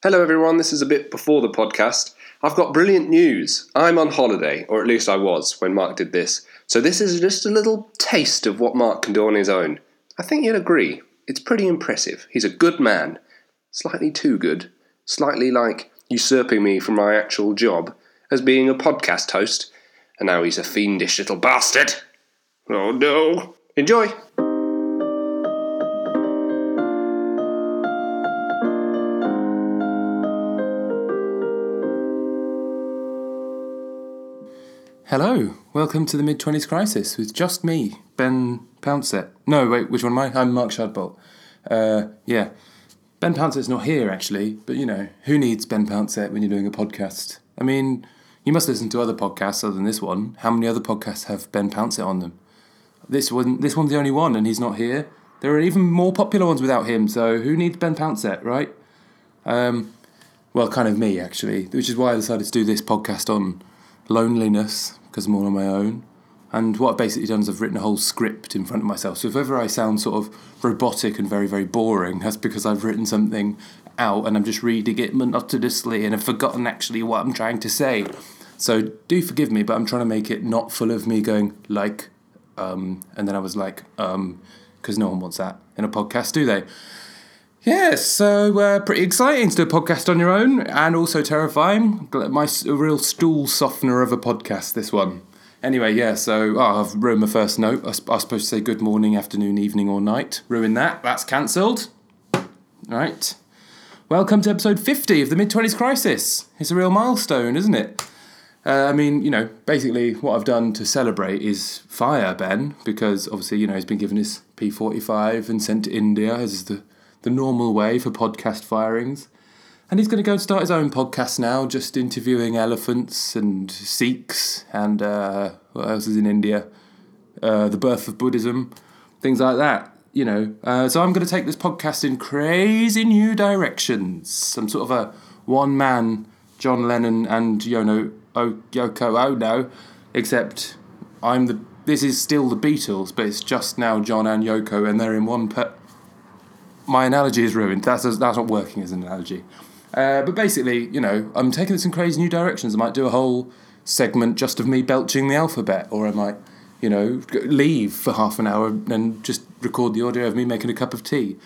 Hello, everyone. This is a bit before the podcast. I've got brilliant news. I'm on holiday, or at least I was when Mark did this. So, this is just a little taste of what Mark can do on his own. I think you'll agree. It's pretty impressive. He's a good man. Slightly too good. Slightly like usurping me from my actual job as being a podcast host. And now he's a fiendish little bastard. Oh no. Enjoy! Hello, welcome to the Mid 20s Crisis with just me, Ben Pouncett. No, wait, which one am I? I'm Mark Shadbolt. Uh, yeah, Ben Pouncett's not here actually, but you know, who needs Ben Pouncett when you're doing a podcast? I mean, you must listen to other podcasts other than this one. How many other podcasts have Ben Pouncett on them? This one, this one's the only one, and he's not here. There are even more popular ones without him, so who needs Ben Pouncett, right? Um, well, kind of me actually, which is why I decided to do this podcast on loneliness because I'm all on my own. And what I've basically done is I've written a whole script in front of myself. So if ever I sound sort of robotic and very, very boring, that's because I've written something out and I'm just reading it monotonously and I've forgotten actually what I'm trying to say. So do forgive me, but I'm trying to make it not full of me going like, um, and then I was like, um, because no one wants that in a podcast, do they? Yeah, so uh, pretty exciting to do a podcast on your own and also terrifying. My real stool softener of a podcast, this one. Anyway, yeah, so oh, I've ruined my first note. I, I was supposed to say good morning, afternoon, evening, or night. Ruined that. That's cancelled. Right. Welcome to episode 50 of the Mid 20s Crisis. It's a real milestone, isn't it? Uh, I mean, you know, basically what I've done to celebrate is fire Ben, because obviously, you know, he's been given his P45 and sent to India as the the normal way for podcast firings. And he's going to go and start his own podcast now, just interviewing elephants and Sikhs and uh, what else is in India? Uh, the birth of Buddhism, things like that. You know, uh, so I'm going to take this podcast in crazy new directions. Some sort of a one man John Lennon and Yono o- Yoko Ono, except I'm the. This is still the Beatles, but it's just now John and Yoko, and they're in one. Per- my analogy is ruined. That's that's not working as an analogy. Uh, but basically, you know, I'm taking this in crazy new directions. I might do a whole segment just of me belching the alphabet, or I might, you know, leave for half an hour and just record the audio of me making a cup of tea,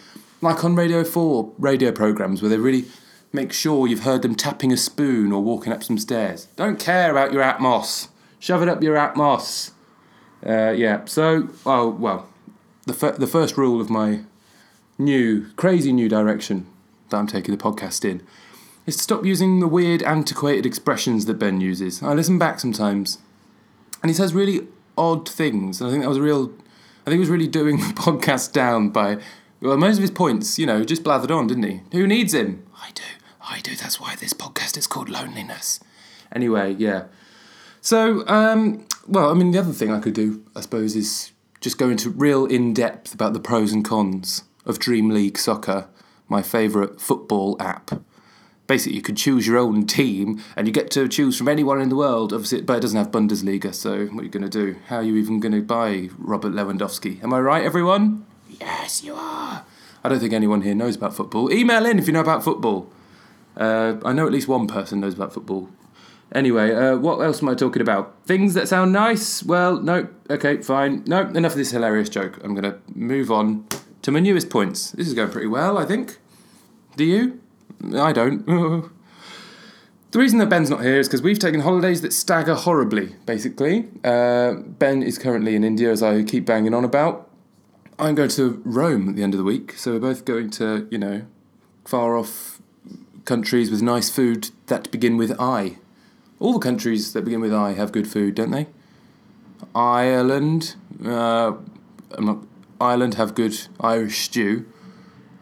like on Radio Four radio programs where they really make sure you've heard them tapping a spoon or walking up some stairs. Don't care about your Atmos. Shove it up your Atmos. Uh, yeah. So, oh well, the fir- the first rule of my new, crazy new direction that I'm taking the podcast in is to stop using the weird, antiquated expressions that Ben uses. I listen back sometimes, and he says really odd things, and I think that was a real. I think he was really doing the podcast down by. Well, most of his points, you know, just blathered on, didn't he? Who needs him? I do. I do. That's why this podcast is called Loneliness. Anyway, yeah. So, um, well, I mean, the other thing I could do, I suppose, is just go into real in depth about the pros and cons of Dream League Soccer, my favourite football app. Basically, you could choose your own team, and you get to choose from anyone in the world. Obviously, but it doesn't have Bundesliga. So, what are you going to do? How are you even going to buy Robert Lewandowski? Am I right, everyone? Yes, you are. I don't think anyone here knows about football. Email in if you know about football. Uh, I know at least one person knows about football. Anyway, uh, what else am I talking about? Things that sound nice? Well, no. Okay, fine. No, enough of this hilarious joke. I'm going to move on to my newest points. This is going pretty well, I think. Do you? I don't. the reason that Ben's not here is because we've taken holidays that stagger horribly, basically. Uh, ben is currently in India, as I keep banging on about. I'm going to Rome at the end of the week, so we're both going to, you know, far off countries with nice food that begin with I. All the countries that begin with I have good food, don't they? Ireland, uh, I'm not- Ireland have good Irish stew.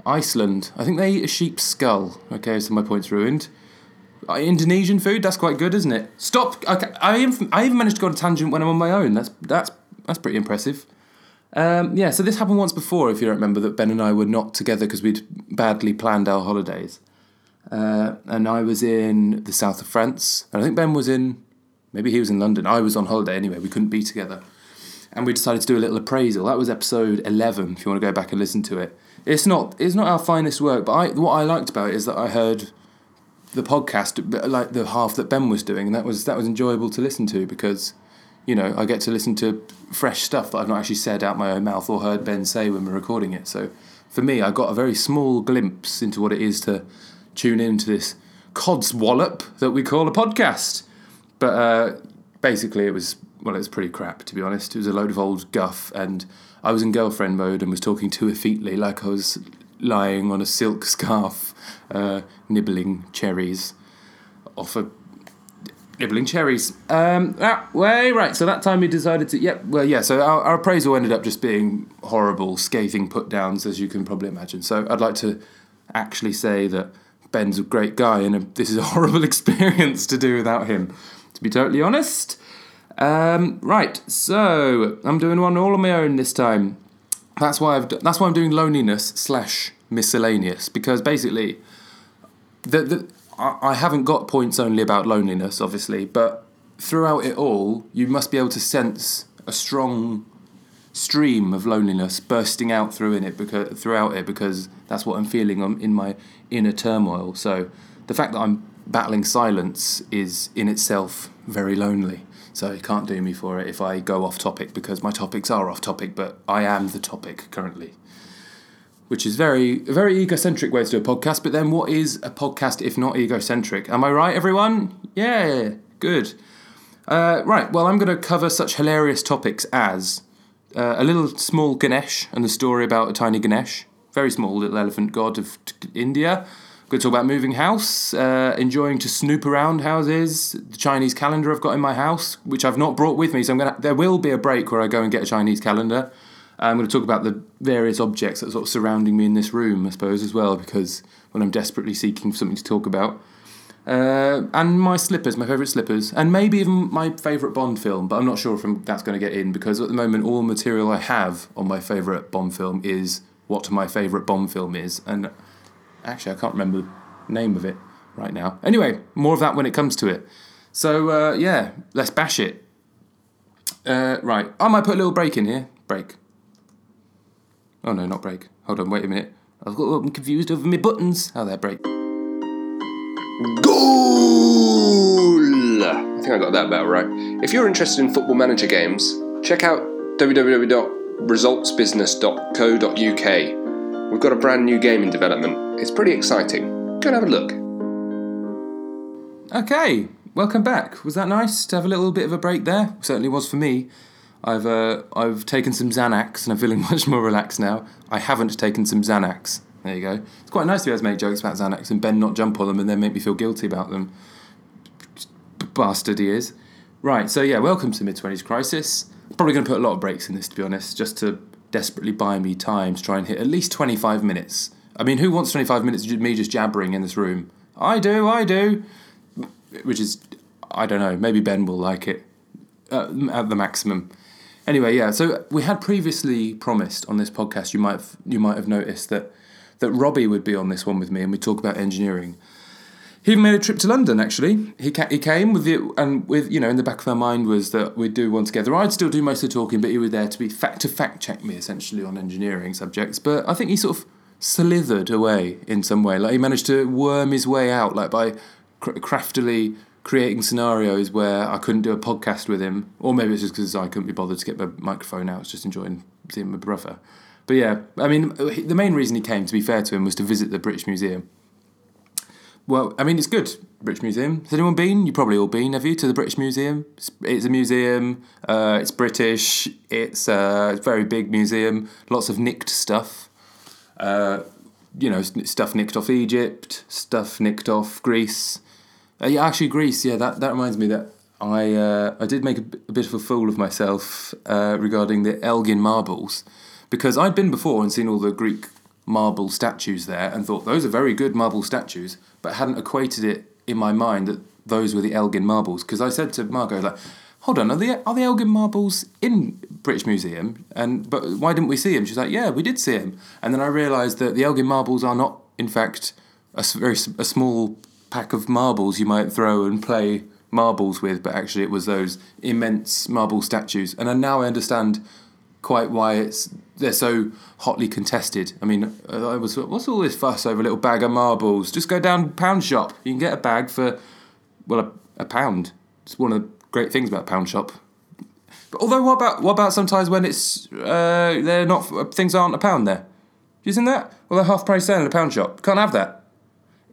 Iceland, I think they eat a sheep's skull. Okay, so my point's ruined. Uh, Indonesian food, that's quite good, isn't it? Stop! Okay, I even, I even managed to go on a tangent when I'm on my own. That's that's that's pretty impressive. Um, yeah, so this happened once before, if you don't remember, that Ben and I were not together because we'd badly planned our holidays. Uh, and I was in the south of France, and I think Ben was in, maybe he was in London. I was on holiday anyway, we couldn't be together. And we decided to do a little appraisal. That was episode 11, if you want to go back and listen to it. It's not, it's not our finest work, but I, what I liked about it is that I heard the podcast, like the half that Ben was doing, and that was that was enjoyable to listen to because, you know, I get to listen to fresh stuff that I've not actually said out my own mouth or heard Ben say when we're recording it. So for me, I got a very small glimpse into what it is to tune into this cod's wallop that we call a podcast. But uh, basically, it was well, it was pretty crap to be honest. It was a load of old guff, and I was in girlfriend mode and was talking too effetely, like I was lying on a silk scarf, uh, nibbling cherries off a nibbling cherries. Um, that way, right. So that time we decided to. Yep. well, yeah. So our, our appraisal ended up just being horrible, scathing put downs, as you can probably imagine. So I'd like to actually say that Ben's a great guy, and this is a horrible experience to do without him. To be totally honest. Um, right. So I'm doing one all on my own this time. That's why I've. That's why I'm doing loneliness slash miscellaneous because basically, the the I, I haven't got points only about loneliness, obviously, but throughout it all, you must be able to sense a strong stream of loneliness bursting out through in it because throughout it because that's what I'm feeling on, in my inner turmoil. So the fact that I'm battling silence is in itself very lonely. So you can't do me for it if I go off topic because my topics are off topic, but I am the topic currently. Which is very very egocentric way to do a podcast, but then what is a podcast if not egocentric? Am I right, everyone? Yeah, good. Uh, right, well, I'm going to cover such hilarious topics as uh, a little small Ganesh and the story about a tiny Ganesh, very small little elephant god of t- India. Going to talk about moving house, uh, enjoying to snoop around houses, the Chinese calendar I've got in my house, which I've not brought with me. So I'm gonna. There will be a break where I go and get a Chinese calendar. I'm going to talk about the various objects that are sort of surrounding me in this room, I suppose, as well, because when I'm desperately seeking something to talk about. Uh, and my slippers, my favourite slippers, and maybe even my favourite Bond film, but I'm not sure if I'm, that's going to get in because at the moment all material I have on my favourite Bond film is what my favourite Bond film is, and actually I can't remember the name of it right now. Anyway, more of that when it comes to it. So uh, yeah, let's bash it. Uh, right, I might put a little break in here. Break. Oh no, not break. Hold on, wait a minute. I've got I'm confused over my buttons. Oh, there, break. Goal! I think I got that about right. If you're interested in football manager games, check out www.resultsbusiness.co.uk. We've got a brand new game in development. It's pretty exciting. Go and have a look. Okay, welcome back. Was that nice to have a little bit of a break there? Certainly was for me. I've uh, I've taken some Xanax and I'm feeling much more relaxed now. I haven't taken some Xanax. There you go. It's quite nice to be able to make jokes about Xanax and Ben not jump on them and then make me feel guilty about them. Bastard he is. Right, so yeah, welcome to Mid 20s Crisis. Probably going to put a lot of breaks in this, to be honest, just to desperately buy me time to try and hit at least 25 minutes. I mean, who wants 25 minutes of me just jabbering in this room? I do, I do. Which is, I don't know, maybe Ben will like it uh, at the maximum. Anyway, yeah. So we had previously promised on this podcast. You might have, you might have noticed that that Robbie would be on this one with me, and we talk about engineering. He made a trip to London. Actually, he ca- he came with the and with you know in the back of our mind was that we'd do one together. I'd still do most of the talking, but he was there to be fact to fact check me essentially on engineering subjects. But I think he sort of slithered away in some way. Like he managed to worm his way out, like by cr- craftily creating scenarios where I couldn't do a podcast with him, or maybe it's just because I couldn't be bothered to get my microphone out. I was just enjoying seeing my brother. But yeah, I mean, the main reason he came, to be fair to him, was to visit the British Museum. Well, I mean, it's good, British Museum. Has anyone been? You've probably all been, have you, to the British Museum? It's, it's a museum, uh, it's British, it's uh, a very big museum, lots of nicked stuff. Uh, you know, stuff nicked off Egypt, stuff nicked off Greece. Uh, yeah, actually, Greece. Yeah, that, that reminds me that I uh, I did make a, a, bit of a fool of myself uh, regarding the Elgin marbles because I'd been before and seen all the Greek marble statues there and thought those are very good marble statues, but hadn't equated it in my mind that those were the Elgin marbles. Because I said to Margot like, "Hold on, are the are the Elgin marbles in British Museum? And but why didn't we see him?" She's like, "Yeah, we did see him." And then I realised that the Elgin marbles are not, in fact, a very a small pack of marbles you might throw and play marbles with, but actually it was those immense marble statues. And now I understand quite why it's they're so hotly contested. I mean, I was what's all this fuss over a little bag of marbles? Just go down pound shop. You can get a bag for well a, a pound. It's one of the great things about pound shop. But although what about what about sometimes when it's uh, they're not things aren't a pound there? Isn't that? Well, they're half price sale in a pound shop. Can't have that.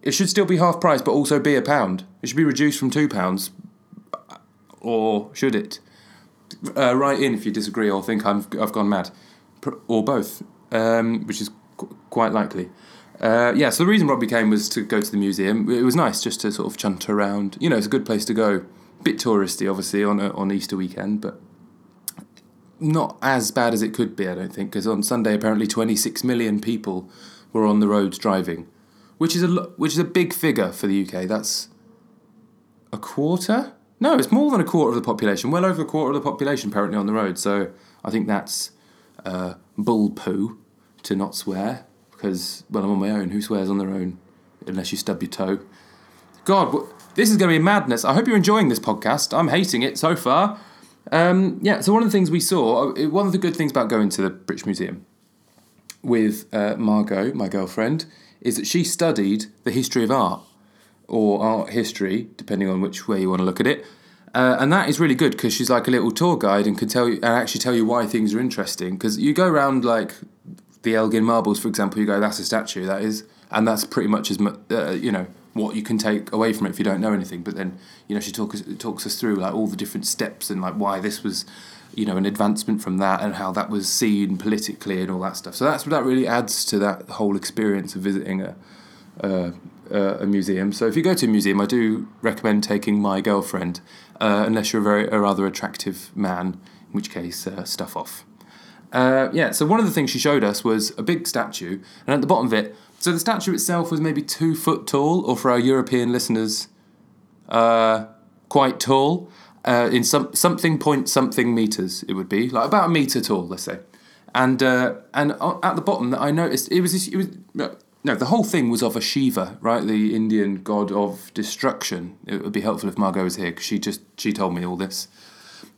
It should still be half price, but also be a pound. It should be reduced from two pounds, or should it? Uh, write in if you disagree or think I'm, I've gone mad, or both, um, which is qu- quite likely. Uh, yeah, so the reason Robbie came was to go to the museum. It was nice just to sort of chunt around. You know, it's a good place to go. Bit touristy, obviously, on a, on Easter weekend, but not as bad as it could be, I don't think, because on Sunday apparently 26 million people were on the roads driving, which is a which is a big figure for the UK. That's a quarter. No, it's more than a quarter of the population. Well over a quarter of the population apparently on the road. So I think that's uh, bull poo, to not swear, because well I'm on my own. Who swears on their own unless you stub your toe? God, this is going to be madness. I hope you're enjoying this podcast. I'm hating it so far. Um, yeah, so one of the things we saw, uh, one of the good things about going to the British Museum with uh, Margot, my girlfriend, is that she studied the history of art or art history, depending on which way you want to look at it. Uh, and that is really good because she's like a little tour guide and can tell you and actually tell you why things are interesting. Because you go around like the Elgin marbles, for example, you go, that's a statue, that is, and that's pretty much as much, uh, you know, what you can take away from it if you don't know anything. But then, you know, she talks talks us through like all the different steps and like why this was, you know, an advancement from that and how that was seen politically and all that stuff. So that's that really adds to that whole experience of visiting a. a a museum. So if you go to a museum, I do recommend taking my girlfriend, uh, unless you're a very a rather attractive man, in which case uh, stuff off. Uh, yeah. So one of the things she showed us was a big statue, and at the bottom of it so the statue itself was maybe two foot tall, or for our European listeners, uh, quite tall. Uh, in some something point something meters, it would be like about a meter tall, let's say. And uh, and at the bottom, that I noticed it was it was no the whole thing was of a Shiva, right? The Indian god of destruction. It would be helpful if Margot was here because she just she told me all this.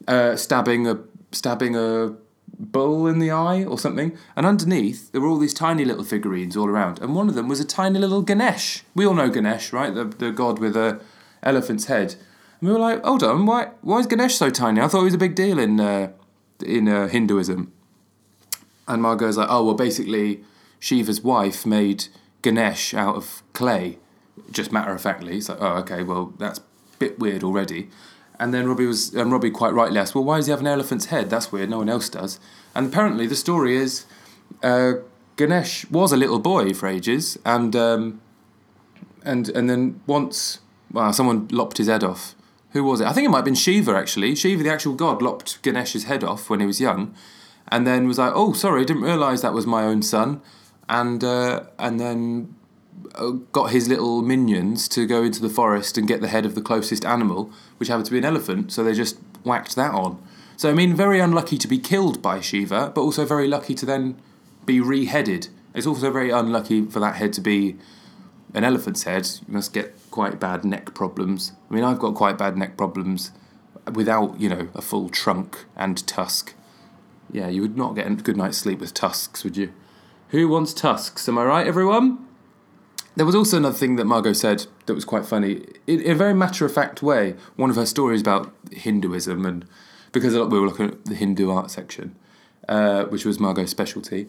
Uh, stabbing a stabbing a bull in the eye or something. And underneath, there were all these tiny little figurines all around. And one of them was a tiny little Ganesh. We all know Ganesh, right? The, the god with a elephant's head. And we were like, hold on, why, why is Ganesh so tiny? I thought he was a big deal in, uh, in uh, Hinduism. And Margot's like, oh, well, basically, Shiva's wife made Ganesh out of clay, just matter of factly. It's like, oh, okay, well, that's a bit weird already. And then Robbie was, and Robbie quite rightly asked, well, why does he have an elephant's head? That's weird. No one else does. And apparently, the story is uh, Ganesh was a little boy for ages, and um, and and then once, well, someone lopped his head off. Who was it? I think it might have been Shiva actually. Shiva, the actual god, lopped Ganesh's head off when he was young, and then was like, "Oh, sorry, didn't realise that was my own son," and uh, and then uh, got his little minions to go into the forest and get the head of the closest animal, which happened to be an elephant. So they just whacked that on. So I mean, very unlucky to be killed by Shiva, but also very lucky to then be reheaded. It's also very unlucky for that head to be an elephant's head. You must get quite bad neck problems. I mean, I've got quite bad neck problems without, you know, a full trunk and tusk. Yeah, you would not get a good night's sleep with tusks, would you? Who wants tusks? Am I right, everyone? There was also another thing that Margot said that was quite funny. In, in a very matter of fact way, one of her stories about Hinduism, and because we were looking at the Hindu art section, uh, which was Margot's specialty,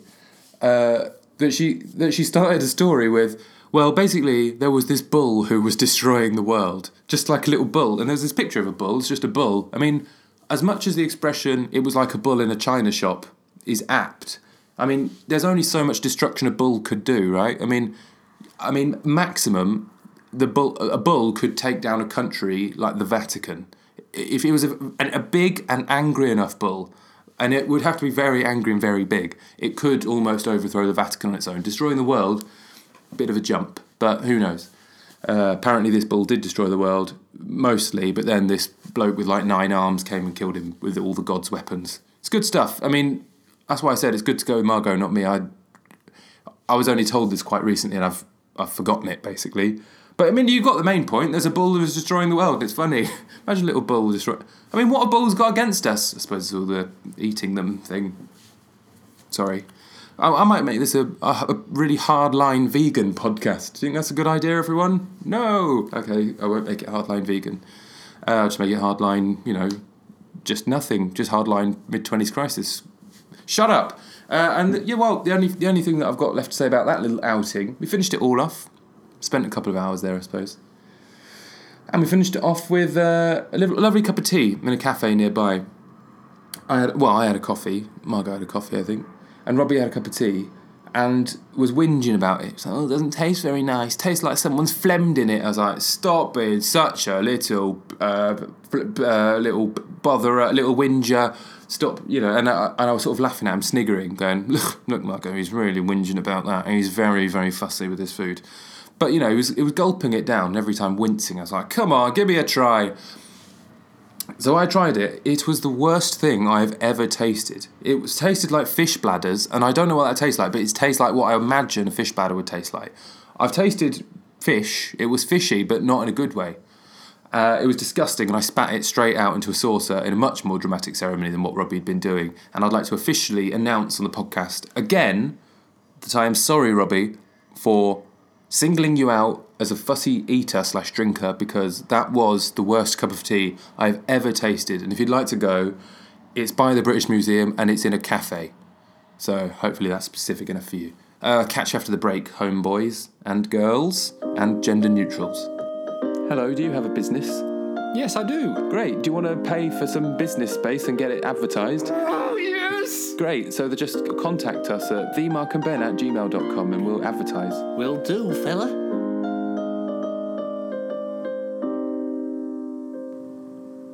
uh, that she that she started a story with. Well, basically, there was this bull who was destroying the world, just like a little bull. And there's this picture of a bull. It's just a bull. I mean, as much as the expression "it was like a bull in a china shop" is apt, I mean, there's only so much destruction a bull could do, right? I mean I mean, maximum, the bull, a bull could take down a country like the Vatican. If it was a, a big and angry enough bull, and it would have to be very angry and very big, it could almost overthrow the Vatican on its own. Destroying the world, a bit of a jump, but who knows? Uh, apparently, this bull did destroy the world mostly, but then this bloke with like nine arms came and killed him with all the god's weapons. It's good stuff. I mean, that's why I said it's good to go with Margot, not me. I I was only told this quite recently, and I've I've forgotten it basically. But I mean, you've got the main point. There's a bull who's destroying the world. It's funny. Imagine a little bull destroy. I mean, what a bull's got against us? I suppose all the eating them thing. Sorry. I, I might make this a, a, a really hardline vegan podcast. Do you think that's a good idea, everyone? No. Okay, I won't make it hardline vegan. Uh, I'll just make it hardline, you know, just nothing, just hardline mid twenties crisis. Shut up. Uh, and yeah, well, the only the only thing that I've got left to say about that little outing, we finished it all off. Spent a couple of hours there, I suppose. And we finished it off with uh, a, lovely cup of tea in a cafe nearby. I had well, I had a coffee. Margot had a coffee, I think, and Robbie had a cup of tea, and was whinging about it. So, oh, it doesn't taste very nice. Tastes like someone's phlegmed in it. I was like, stop being such a little, uh, uh, little botherer, a little whinger. Stop, you know. And I, and I was sort of laughing at him, sniggering, going, look, look, Margot, he's really whinging about that, and he's very, very fussy with his food. But you know, he was, he was gulping it down every time, wincing. I was like, come on, give me a try. So I tried it. It was the worst thing I've ever tasted. It was tasted like fish bladders, and I don't know what that tastes like, but it tastes like what I imagine a fish bladder would taste like. I've tasted fish. It was fishy, but not in a good way. Uh, it was disgusting, and I spat it straight out into a saucer in a much more dramatic ceremony than what Robbie had been doing. And I'd like to officially announce on the podcast again that I am sorry, Robbie, for singling you out as a fussy eater slash drinker because that was the worst cup of tea I've ever tasted. And if you'd like to go, it's by the British Museum and it's in a cafe. So hopefully that's specific enough for you. Uh, catch you after the break, homeboys and girls and gender neutrals. Hello, do you have a business? Yes, I do. Great. Do you want to pay for some business space and get it advertised? Oh, yes! Great. So they just contact us at themarkandben at gmail.com and we'll advertise. Will do, fella.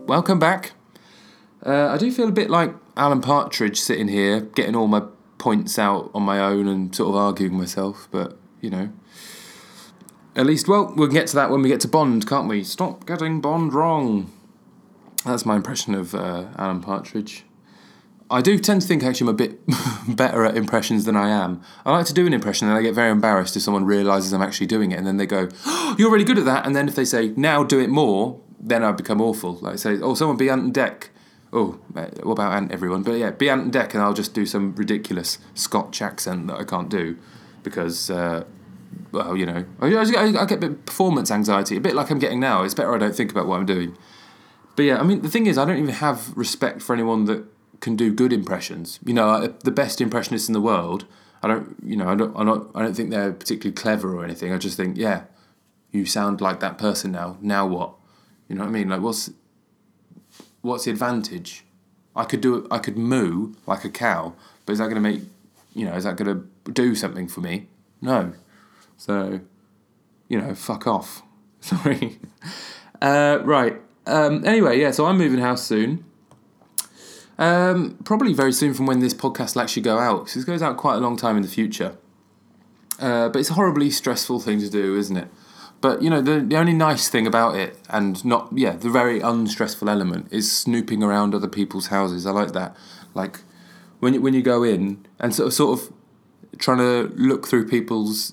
Welcome back. Uh, I do feel a bit like Alan Partridge sitting here, getting all my points out on my own and sort of arguing myself, but you know. At least, well, we'll get to that when we get to Bond, can't we? Stop getting Bond wrong. That's my impression of uh, Alan Partridge. I do tend to think I actually I'm a bit better at impressions than I am. I like to do an impression and I get very embarrassed if someone realises I'm actually doing it and then they go, oh, You're really good at that. And then if they say, Now do it more, then I become awful. Like say, Oh, someone be Ant Dec. Oh, uh, what about Ant, everyone? But yeah, be Ant Dec and I'll just do some ridiculous Scotch accent that I can't do because, uh, well, you know, I, I, I get a bit performance anxiety, a bit like I'm getting now. It's better I don't think about what I'm doing. But yeah, I mean, the thing is, I don't even have respect for anyone that can do good impressions. You know, I- the best impressionists in the world. I don't, you know, I don't, I'm not, I don't think they're particularly clever or anything. I just think, yeah, you sound like that person now. Now what? You know what I mean? Like, what's, what's the advantage? I could do, I could moo like a cow, but is that going to make, you know, is that going to do something for me? No. So, you know, fuck off. Sorry. Uh, right. Um, anyway, yeah. So I'm moving house soon. Um, probably very soon from when this podcast will actually go out, because it goes out quite a long time in the future. Uh, but it's a horribly stressful thing to do, isn't it? But you know, the the only nice thing about it, and not yeah, the very unstressful element is snooping around other people's houses. I like that. Like when you, when you go in and sort of sort of trying to look through people's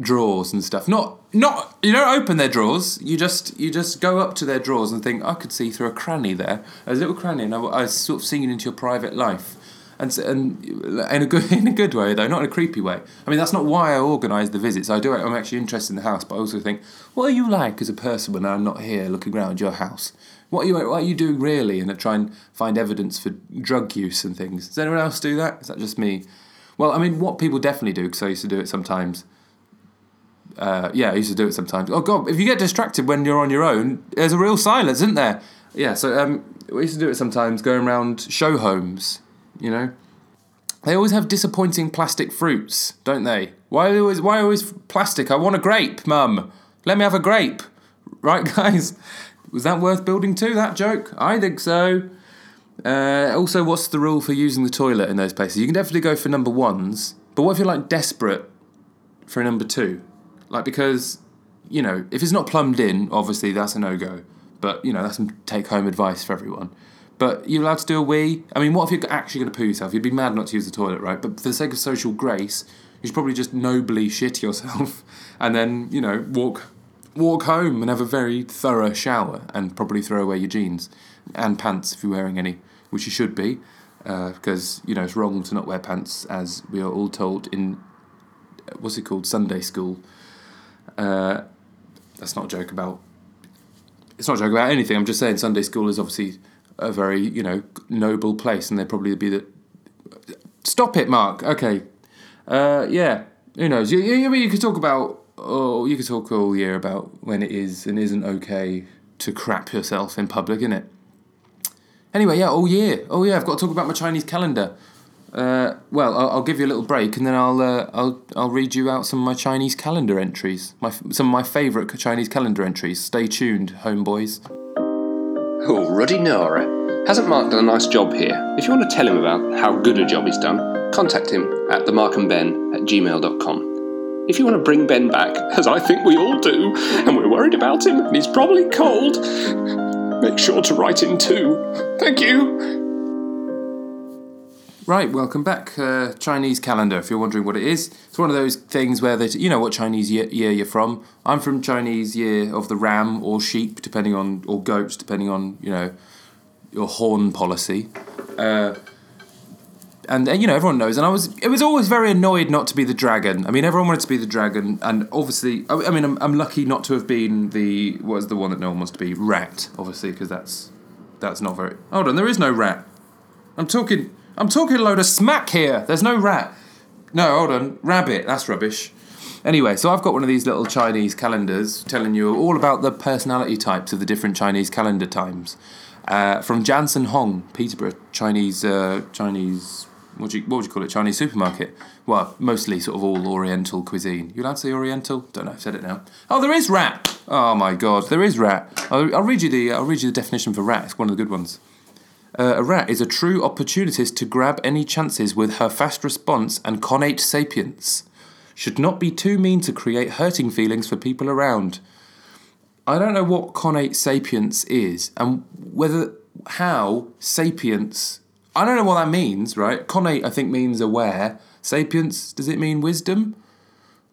drawers and stuff. Not not you don't open their drawers. You just you just go up to their drawers and think I could see through a cranny there, a little cranny, and I, I was sort of seeing into your private life. And, and in a good in a good way though, not in a creepy way. I mean that's not why I organise the visits. I do. I'm actually interested in the house, but I also think, what are you like as a person when I'm not here looking around your house? What are you what are you doing really? And I try and find evidence for drug use and things. Does anyone else do that? Is that just me? Well, I mean, what people definitely do because I used to do it sometimes. Uh, yeah, I used to do it sometimes. Oh god, if you get distracted when you're on your own, there's a real silence, isn't there? Yeah, so um, we used to do it sometimes, going around show homes. You know, they always have disappointing plastic fruits, don't they? Why always? Why always plastic? I want a grape, Mum. Let me have a grape, right, guys? Was that worth building to? That joke? I think so. Uh, also, what's the rule for using the toilet in those places? You can definitely go for number ones, but what if you're like desperate for a number two? Like because you know if it's not plumbed in, obviously that's a no go. But you know that's some take home advice for everyone. But you're allowed to do a wee. I mean, what if you're actually going to poo yourself? You'd be mad not to use the toilet, right? But for the sake of social grace, you should probably just nobly shit yourself and then you know walk walk home and have a very thorough shower and probably throw away your jeans and pants if you're wearing any, which you should be. uh, because you know it's wrong to not wear pants, as we are all told in what's it called Sunday school. Uh, that's not a joke about. It's not a joke about anything. I'm just saying Sunday school is obviously a very you know noble place, and they'd probably be the. Stop it, Mark. Okay, uh, yeah. Who knows? You, you, you could talk about. Oh, you could talk all year about when it is and isn't okay to crap yourself in public, isn't it? Anyway, yeah, all year. Oh yeah, I've got to talk about my Chinese calendar. Uh, well, I'll, I'll give you a little break, and then I'll uh, I'll I'll read you out some of my Chinese calendar entries. My some of my favourite Chinese calendar entries. Stay tuned, homeboys. Oh, Ruddy Nora. Hasn't Mark done a nice job here? If you want to tell him about how good a job he's done, contact him at themarkandben at gmail.com. If you want to bring Ben back, as I think we all do, and we're worried about him, and he's probably cold, make sure to write in too. Thank you. Right, welcome back. Uh, Chinese calendar, if you're wondering what it is. It's one of those things where they, you know what Chinese year, year you're from. I'm from Chinese year of the ram or sheep, depending on, or goats, depending on, you know, your horn policy. Uh, and uh, you know everyone knows, and I was it was always very annoyed not to be the dragon. I mean, everyone wanted to be the dragon, and obviously, I, I mean, I'm, I'm lucky not to have been the what was the one that no one wants to be rat, obviously, because that's that's not very. Hold on, there is no rat. I'm talking. I'm talking a load of smack here. There's no rat. No, hold on. Rabbit. That's rubbish. Anyway, so I've got one of these little Chinese calendars telling you all about the personality types of the different Chinese calendar times. Uh, from Jansen Hong, Peterborough, Chinese, uh, Chinese, what do you, what would you call it? Chinese supermarket. Well, mostly sort of all Oriental cuisine. You allowed to say Oriental? Don't know. I've said it now. Oh, there is rat. Oh my God, there is rat. I'll, I'll read you the. I'll read you the definition for rat. It's one of the good ones. Uh, a rat is a true opportunist to grab any chances with her fast response and connate sapience. Should not be too mean to create hurting feelings for people around. I don't know what connate sapience is and whether how sapience. I don't know what that means, right? Connate, I think, means aware. Sapience, does it mean wisdom?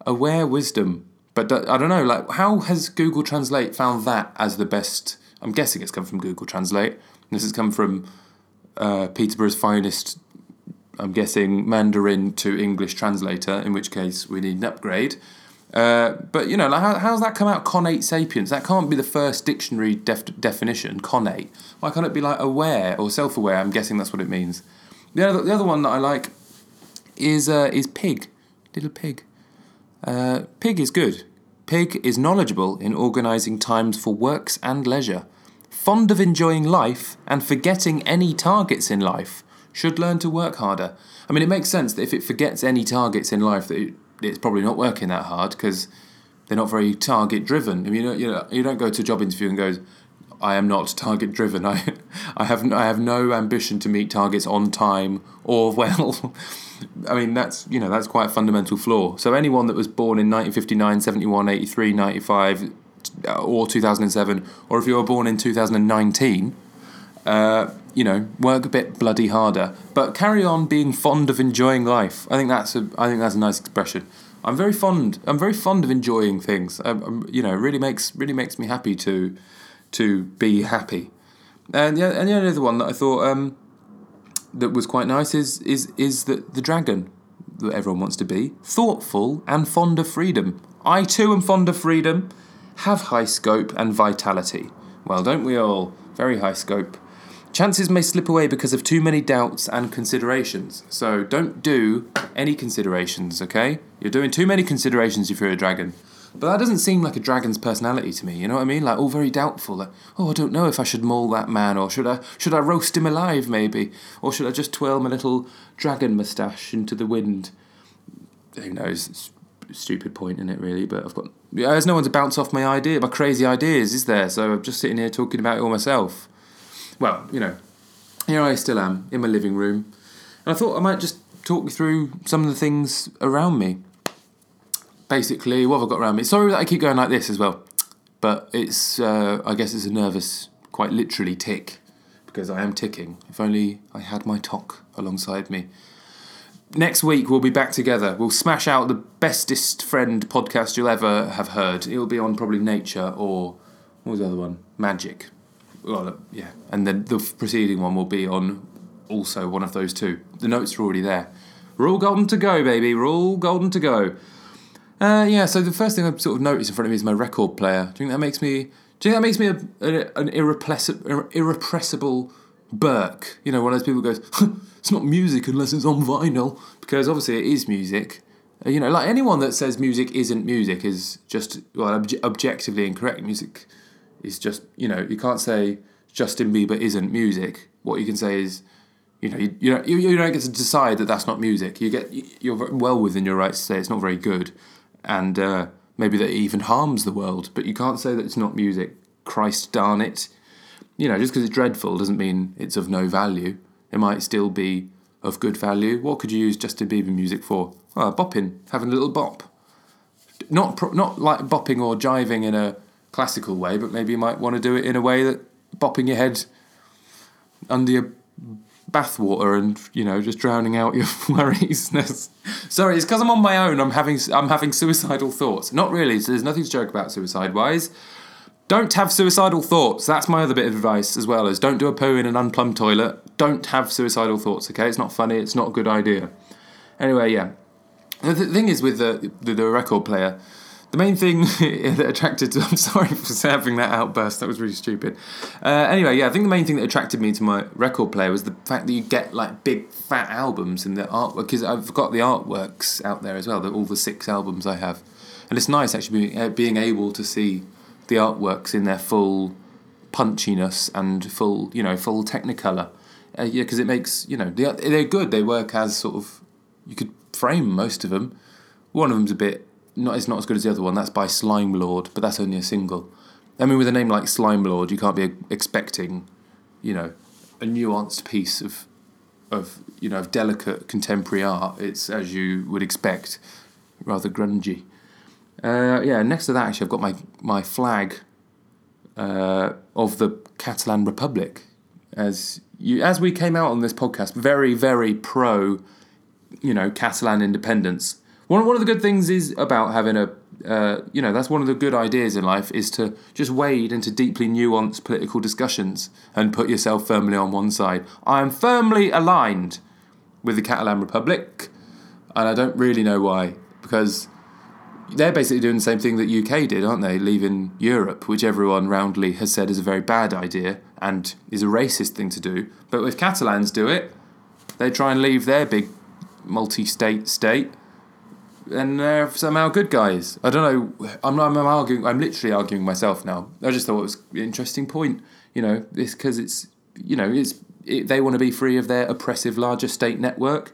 Aware wisdom. But I don't know, like, how has Google Translate found that as the best? I'm guessing it's come from Google Translate. This has come from uh, Peterborough's finest, I'm guessing, Mandarin to English translator, in which case we need an upgrade. Uh, but, you know, like how, how's that come out, connate sapiens. That can't be the first dictionary def- definition, connate. Why can't it be like aware or self aware? I'm guessing that's what it means. The other, the other one that I like is, uh, is pig, little pig. Uh, pig is good. Pig is knowledgeable in organising times for works and leisure fond of enjoying life and forgetting any targets in life, should learn to work harder. I mean, it makes sense that if it forgets any targets in life, that it, it's probably not working that hard because they're not very target driven. I mean, you know, you know, you don't go to a job interview and go, "I am not target driven. I, I have, I have no ambition to meet targets on time or well." I mean, that's you know that's quite a fundamental flaw. So anyone that was born in 1959, 71, 83, 95 or 2007, or if you were born in 2019, uh, you know, work a bit bloody harder, but carry on being fond of enjoying life. I think that's a, I think that's a nice expression. I'm very fond. I'm very fond of enjoying things. Um, you know, really makes really makes me happy to to be happy. And the and the other one that I thought um, that was quite nice is is is that the dragon that everyone wants to be thoughtful and fond of freedom. I too am fond of freedom have high scope and vitality. Well, don't we all? Very high scope. Chances may slip away because of too many doubts and considerations. So don't do any considerations, okay? You're doing too many considerations if you're a dragon. But that doesn't seem like a dragon's personality to me, you know what I mean? Like all very doubtful. Like, oh, I don't know if I should maul that man, or should I should I roast him alive maybe? Or should I just twirl my little dragon moustache into the wind? Who knows? It's stupid point in it really, but I've got yeah, there's no one to bounce off my idea, my crazy ideas, is there? So I'm just sitting here talking about it all myself. Well, you know, here I still am in my living room, and I thought I might just talk you through some of the things around me. Basically, what have I got around me? Sorry that I keep going like this as well, but it's uh, I guess it's a nervous, quite literally tick, because I am ticking. If only I had my tock alongside me next week we'll be back together. We'll smash out the bestest friend podcast you'll ever have heard. It'll be on probably Nature or what was the other one? Magic. Well, uh, yeah, and then the preceding one will be on also one of those two. The notes are already there. We're all golden to go, baby. We're all golden to go. Uh, yeah, so the first thing I've sort of noticed in front of me is my record player. Do you think that makes me? Do you think that makes me a, a, an irrepressible, irrepressible berk? You know, one of those people goes, "It's not music unless it's on vinyl," because obviously it is music. Uh, You know, like anyone that says music isn't music is just well obje- objectively incorrect. Music is just you know you can't say Justin Bieber isn't music. What you can say is you know, you, you, don't, you, you don't get to decide that that's not music. You get you're well within your rights to say it's not very good, and uh, maybe that even harms the world. But you can't say that it's not music. Christ darn it! You know, just because it's dreadful doesn't mean it's of no value. It might still be of good value. What could you use Justin Bieber music for? Well, bopping, having a little bop. Not pro- not like bopping or jiving in a classical way, but maybe you might want to do it in a way that bopping your head under your bathwater and you know just drowning out your worries. Sorry, it's because I'm on my own. I'm having I'm having suicidal thoughts. Not really. So there's nothing to joke about suicide wise. Don't have suicidal thoughts. That's my other bit of advice as well. As don't do a poo in an unplumbed toilet. Don't have suicidal thoughts. Okay, it's not funny. It's not a good idea. Anyway, yeah. The th- thing is with the, the the record player, the main thing that attracted. to, I'm sorry for having that outburst. That was really stupid. Uh, anyway, yeah, I think the main thing that attracted me to my record player was the fact that you get like big fat albums and the artwork. Because I've got the artworks out there as well. The, all the six albums I have, and it's nice actually being, uh, being able to see the artworks in their full punchiness and full, you know, full Technicolor. Uh, yeah, because it makes you know they're, they're good. They work as sort of you could frame most of them. One of them's a bit not it's not as good as the other one. That's by Slime Lord, but that's only a single. I mean, with a name like Slime Lord, you can't be expecting, you know, a nuanced piece of of you know of delicate contemporary art. It's as you would expect, rather grungy. Uh, yeah. Next to that, actually, I've got my my flag uh, of the Catalan Republic. As you as we came out on this podcast, very very pro, you know, Catalan independence. One one of the good things is about having a uh, you know that's one of the good ideas in life is to just wade into deeply nuanced political discussions and put yourself firmly on one side. I am firmly aligned with the Catalan Republic, and I don't really know why because they're basically doing the same thing that UK did, aren't they? Leaving Europe, which everyone roundly has said is a very bad idea and is a racist thing to do. But if Catalans do it, they try and leave their big multi-state state, and they're somehow good guys. I don't know. I'm not. I'm arguing. I'm literally arguing myself now. I just thought it was an interesting point. You know, it's because it's you know it's it, they want to be free of their oppressive larger state network,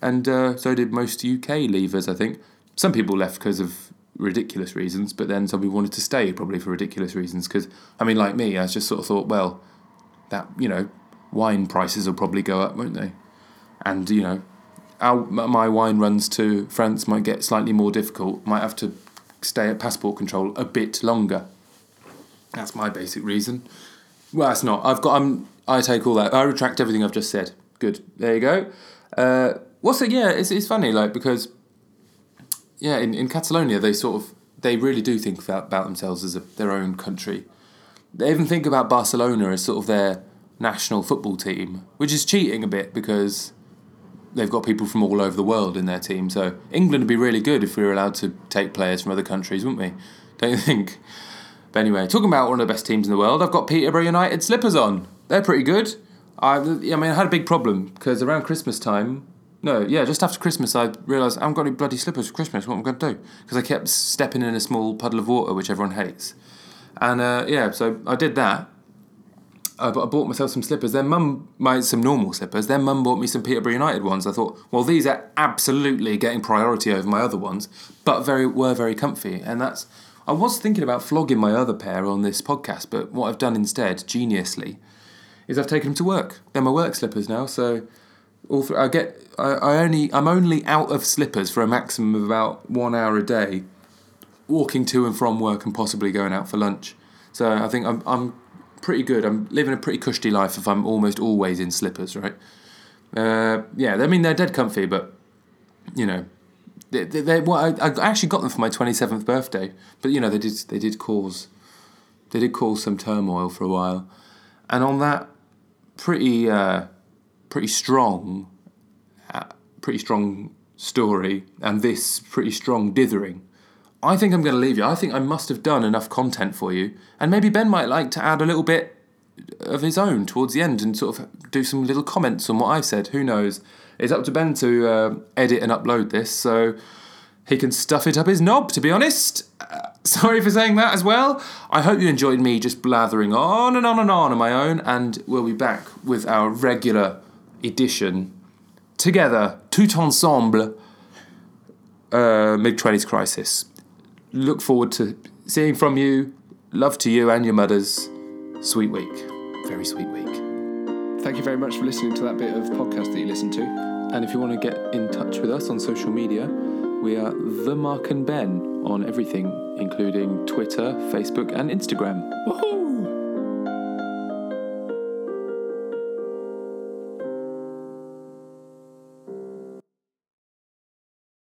and uh, so did most UK leavers. I think some people left because of ridiculous reasons, but then some people wanted to stay probably for ridiculous reasons. Because I mean, like me, I just sort of thought, well, that you know, wine prices will probably go up, won't they? And you know, our, my wine runs to France might get slightly more difficult. Might have to stay at passport control a bit longer. That's my basic reason. Well, it's not. I've got. I'm. I take all that. I retract everything I've just said. Good. There you go. Uh, what's it? Yeah, it's it's funny. Like because yeah, in, in Catalonia they sort of they really do think about, about themselves as a, their own country. They even think about Barcelona as sort of their national football team, which is cheating a bit because they've got people from all over the world in their team. So England would be really good if we were allowed to take players from other countries, wouldn't we? Don't you think? But anyway, talking about one of the best teams in the world, I've got Peterborough United slippers on. They're pretty good. I, I mean, I had a big problem because around Christmas time, no, yeah, just after Christmas, I realised I haven't got any bloody slippers for Christmas. What am I going to do? Because I kept stepping in a small puddle of water, which everyone hates. And uh, yeah, so I did that. I bu- I bought myself some slippers. Then mum, my some normal slippers. Then mum bought me some Peterborough United ones. I thought, well, these are absolutely getting priority over my other ones, but very were very comfy. And that's. I was thinking about flogging my other pair on this podcast, but what I've done instead, geniusly, is I've taken them to work. They're my work slippers now, so all through, I get I, I only I'm only out of slippers for a maximum of about one hour a day, walking to and from work and possibly going out for lunch. So I think I'm I'm pretty good. I'm living a pretty cushy life if I'm almost always in slippers, right? Uh, yeah, I mean they're dead comfy, but you know, they, they, they well, I, I actually got them for my twenty seventh birthday, but you know they did they did cause they did cause some turmoil for a while, and on that pretty uh, pretty strong, uh, pretty strong story, and this pretty strong dithering. I think I'm going to leave you. I think I must have done enough content for you, and maybe Ben might like to add a little bit of his own towards the end and sort of do some little comments on what I've said. Who knows? It's up to Ben to uh, edit and upload this, so he can stuff it up his knob. To be honest, uh, sorry for saying that as well. I hope you enjoyed me just blathering on and on and on on my own, and we'll be back with our regular edition together, tout ensemble, uh, mid twenties crisis. Look forward to seeing from you. Love to you and your mothers. Sweet week, very sweet week. Thank you very much for listening to that bit of podcast that you listened to. And if you want to get in touch with us on social media, we are the Mark and Ben on everything, including Twitter, Facebook, and Instagram. Woohoo!